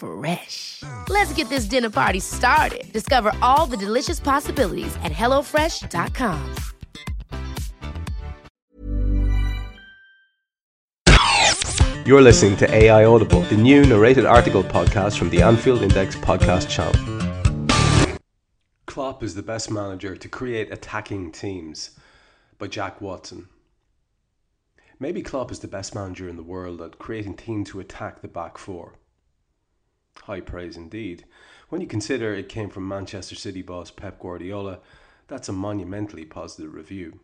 Fresh. Let's get this dinner party started. Discover all the delicious possibilities at hellofresh.com. You're listening to AI Audible, the new narrated article podcast from the Anfield Index podcast channel. Klopp is the best manager to create attacking teams by Jack Watson. Maybe Klopp is the best manager in the world at creating teams who attack the back four. High praise indeed. When you consider it came from Manchester City boss Pep Guardiola, that's a monumentally positive review.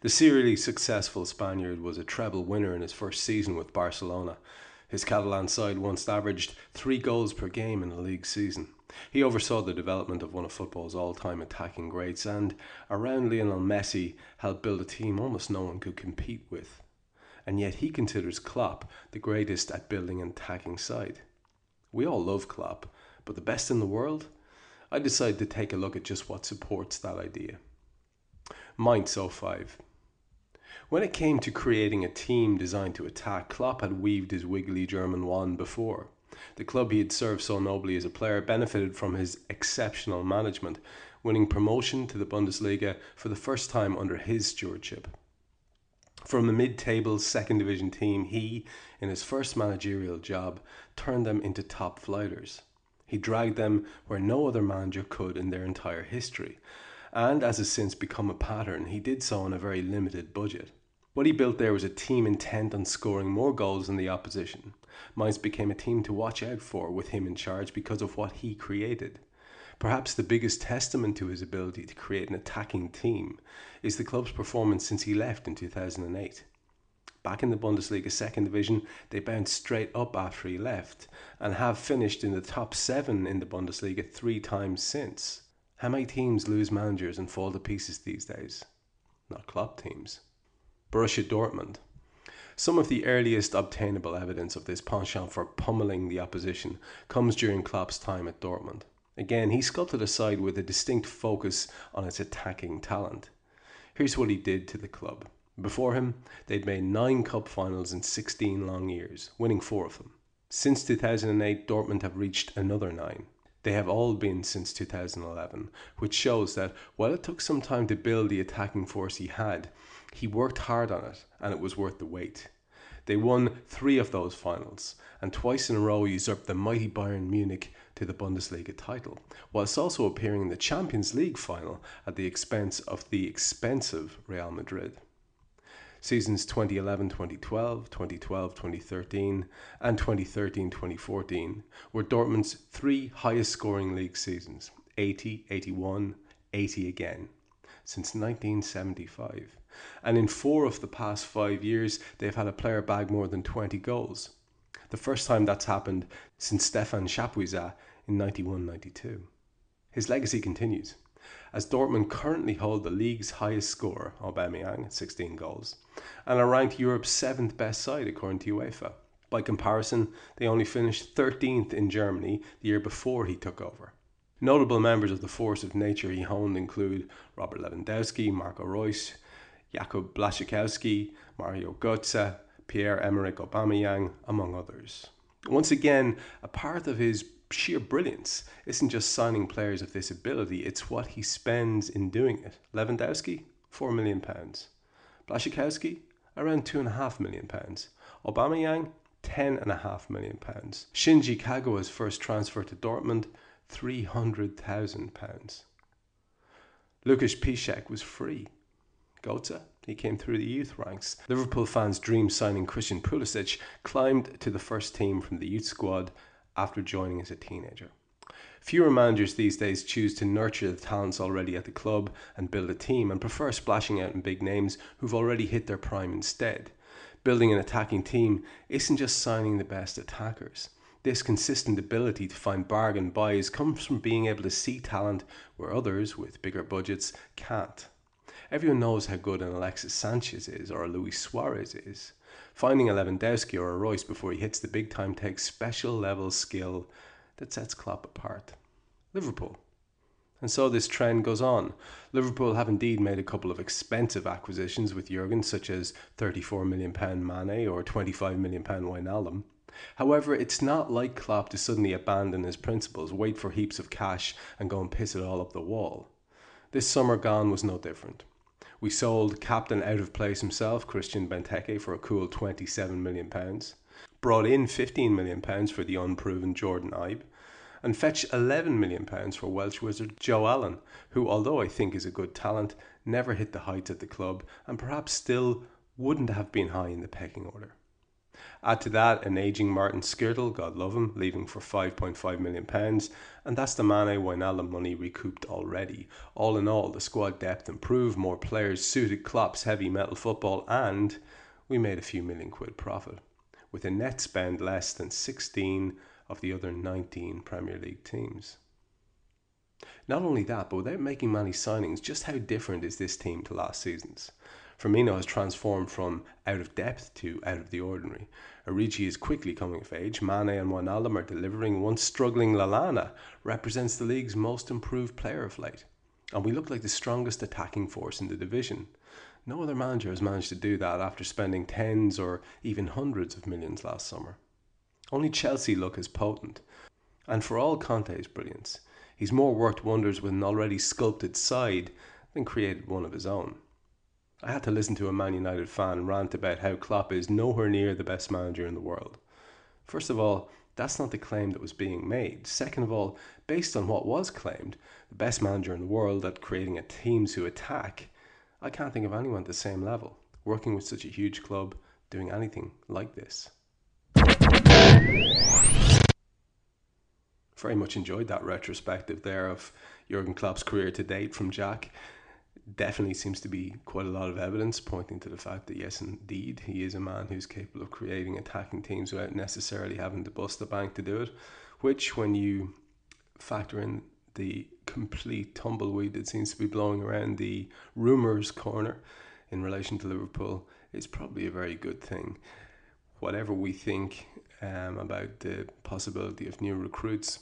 The serially successful Spaniard was a treble winner in his first season with Barcelona. His Catalan side once averaged three goals per game in a league season. He oversaw the development of one of football's all time attacking greats and, around Lionel Messi, helped build a team almost no one could compete with. And yet he considers Klopp the greatest at building an attacking side. We all love Klopp, but the best in the world? I decided to take a look at just what supports that idea. Mainz 05. When it came to creating a team designed to attack, Klopp had weaved his wiggly German wand before. The club he had served so nobly as a player benefited from his exceptional management, winning promotion to the Bundesliga for the first time under his stewardship. From a mid table second division team, he, in his first managerial job, turned them into top flighters. He dragged them where no other manager could in their entire history, and as has since become a pattern, he did so on a very limited budget. What he built there was a team intent on scoring more goals than the opposition. Mainz became a team to watch out for with him in charge because of what he created. Perhaps the biggest testament to his ability to create an attacking team is the club's performance since he left in 2008. Back in the Bundesliga second division, they bounced straight up after he left and have finished in the top seven in the Bundesliga three times since. How many teams lose managers and fall to pieces these days? Not club teams. Borussia Dortmund. Some of the earliest obtainable evidence of this penchant for pummeling the opposition comes during Klopp's time at Dortmund. Again, he sculpted a side with a distinct focus on its attacking talent. Here's what he did to the club. Before him, they'd made nine cup finals in 16 long years, winning four of them. Since 2008, Dortmund have reached another nine. They have all been since 2011, which shows that while it took some time to build the attacking force he had, he worked hard on it and it was worth the wait. They won three of those finals and twice in a row usurped the mighty Bayern Munich to the Bundesliga title, whilst also appearing in the Champions League final at the expense of the expensive Real Madrid. Seasons 2011 2012, 2012 2013, and 2013 2014 were Dortmund's three highest scoring league seasons 80, 81, 80 again since 1975. And in four of the past five years, they've had a player bag more than 20 goals. The first time that's happened since Stefan Chapuisat in 91 92. His legacy continues, as Dortmund currently hold the league's highest scorer, Aubameyang, at 16 goals, and are ranked Europe's seventh best side according to UEFA. By comparison, they only finished 13th in Germany the year before he took over. Notable members of the force of nature he honed include Robert Lewandowski, Marco Reus, Jakub Blaszczykowski, Mario Götze, Pierre-Emerick Aubameyang, among others. Once again, a part of his sheer brilliance isn't just signing players of this ability, it's what he spends in doing it. Lewandowski, £4 million. Blaszczykowski, around £2.5 million. Aubameyang, £10.5 million. Shinji Kagawa's first transfer to Dortmund, £300,000. Lukasz Piszczek was free. Götze, He came through the youth ranks. Liverpool fans' dream signing Christian Pulisic climbed to the first team from the youth squad after joining as a teenager. Fewer managers these days choose to nurture the talents already at the club and build a team and prefer splashing out in big names who've already hit their prime instead. Building an attacking team isn't just signing the best attackers. This consistent ability to find bargain buys comes from being able to see talent where others with bigger budgets can't. Everyone knows how good an Alexis Sanchez is or a Luis Suarez is. Finding a Lewandowski or a Reus before he hits the big time takes special level skill that sets Klopp apart. Liverpool. And so this trend goes on. Liverpool have indeed made a couple of expensive acquisitions with Jurgen, such as £34 million Mane or £25 million Wijnaldum. However, it's not like Klopp to suddenly abandon his principles, wait for heaps of cash, and go and piss it all up the wall. This summer gone was no different. We sold captain out of place himself, Christian Benteke, for a cool £27 million, brought in £15 million for the unproven Jordan Ibe, and fetched £11 million for Welsh wizard Joe Allen, who, although I think is a good talent, never hit the heights at the club and perhaps still wouldn't have been high in the pecking order. Add to that an aging Martin Skrtel, God love him, leaving for £5.5 million, and that's the Mane Wijnaldum money recouped already. All in all, the squad depth improved, more players suited Klopp's heavy metal football, and we made a few million quid profit, with a net spend less than 16 of the other 19 Premier League teams. Not only that, but without making many signings, just how different is this team to last season's? Firmino has transformed from out of depth to out of the ordinary. Origi is quickly coming of age. Mane and Wijnaldum are delivering. Once struggling Lallana represents the league's most improved player of late. And we look like the strongest attacking force in the division. No other manager has managed to do that after spending tens or even hundreds of millions last summer. Only Chelsea look as potent. And for all Conte's brilliance, he's more worked wonders with an already sculpted side than created one of his own. I had to listen to a Man United fan rant about how Klopp is nowhere near the best manager in the world. First of all, that's not the claim that was being made. Second of all, based on what was claimed, the best manager in the world at creating a team who attack, I can't think of anyone at the same level, working with such a huge club, doing anything like this. Very much enjoyed that retrospective there of Jurgen Klopp's career to date from Jack. Definitely seems to be quite a lot of evidence pointing to the fact that, yes, indeed, he is a man who's capable of creating attacking teams without necessarily having to bust the bank to do it. Which, when you factor in the complete tumbleweed that seems to be blowing around the rumours corner in relation to Liverpool, is probably a very good thing. Whatever we think um, about the possibility of new recruits,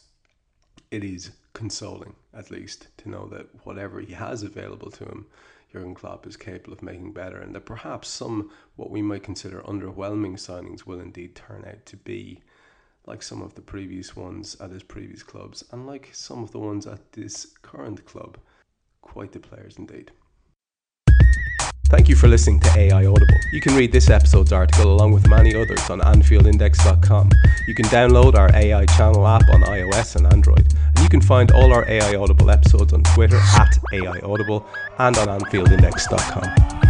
it is consoling, at least, to know that whatever he has available to him, Jurgen Klopp is capable of making better, and that perhaps some what we might consider underwhelming signings will indeed turn out to be like some of the previous ones at his previous clubs, and like some of the ones at this current club. Quite the players indeed. Thank you for listening to AI Audible. You can read this episode's article along with many others on AnfieldIndex.com. You can download our AI channel app on iOS and Android. And you can find all our AI Audible episodes on Twitter at AI Audible and on AnfieldIndex.com.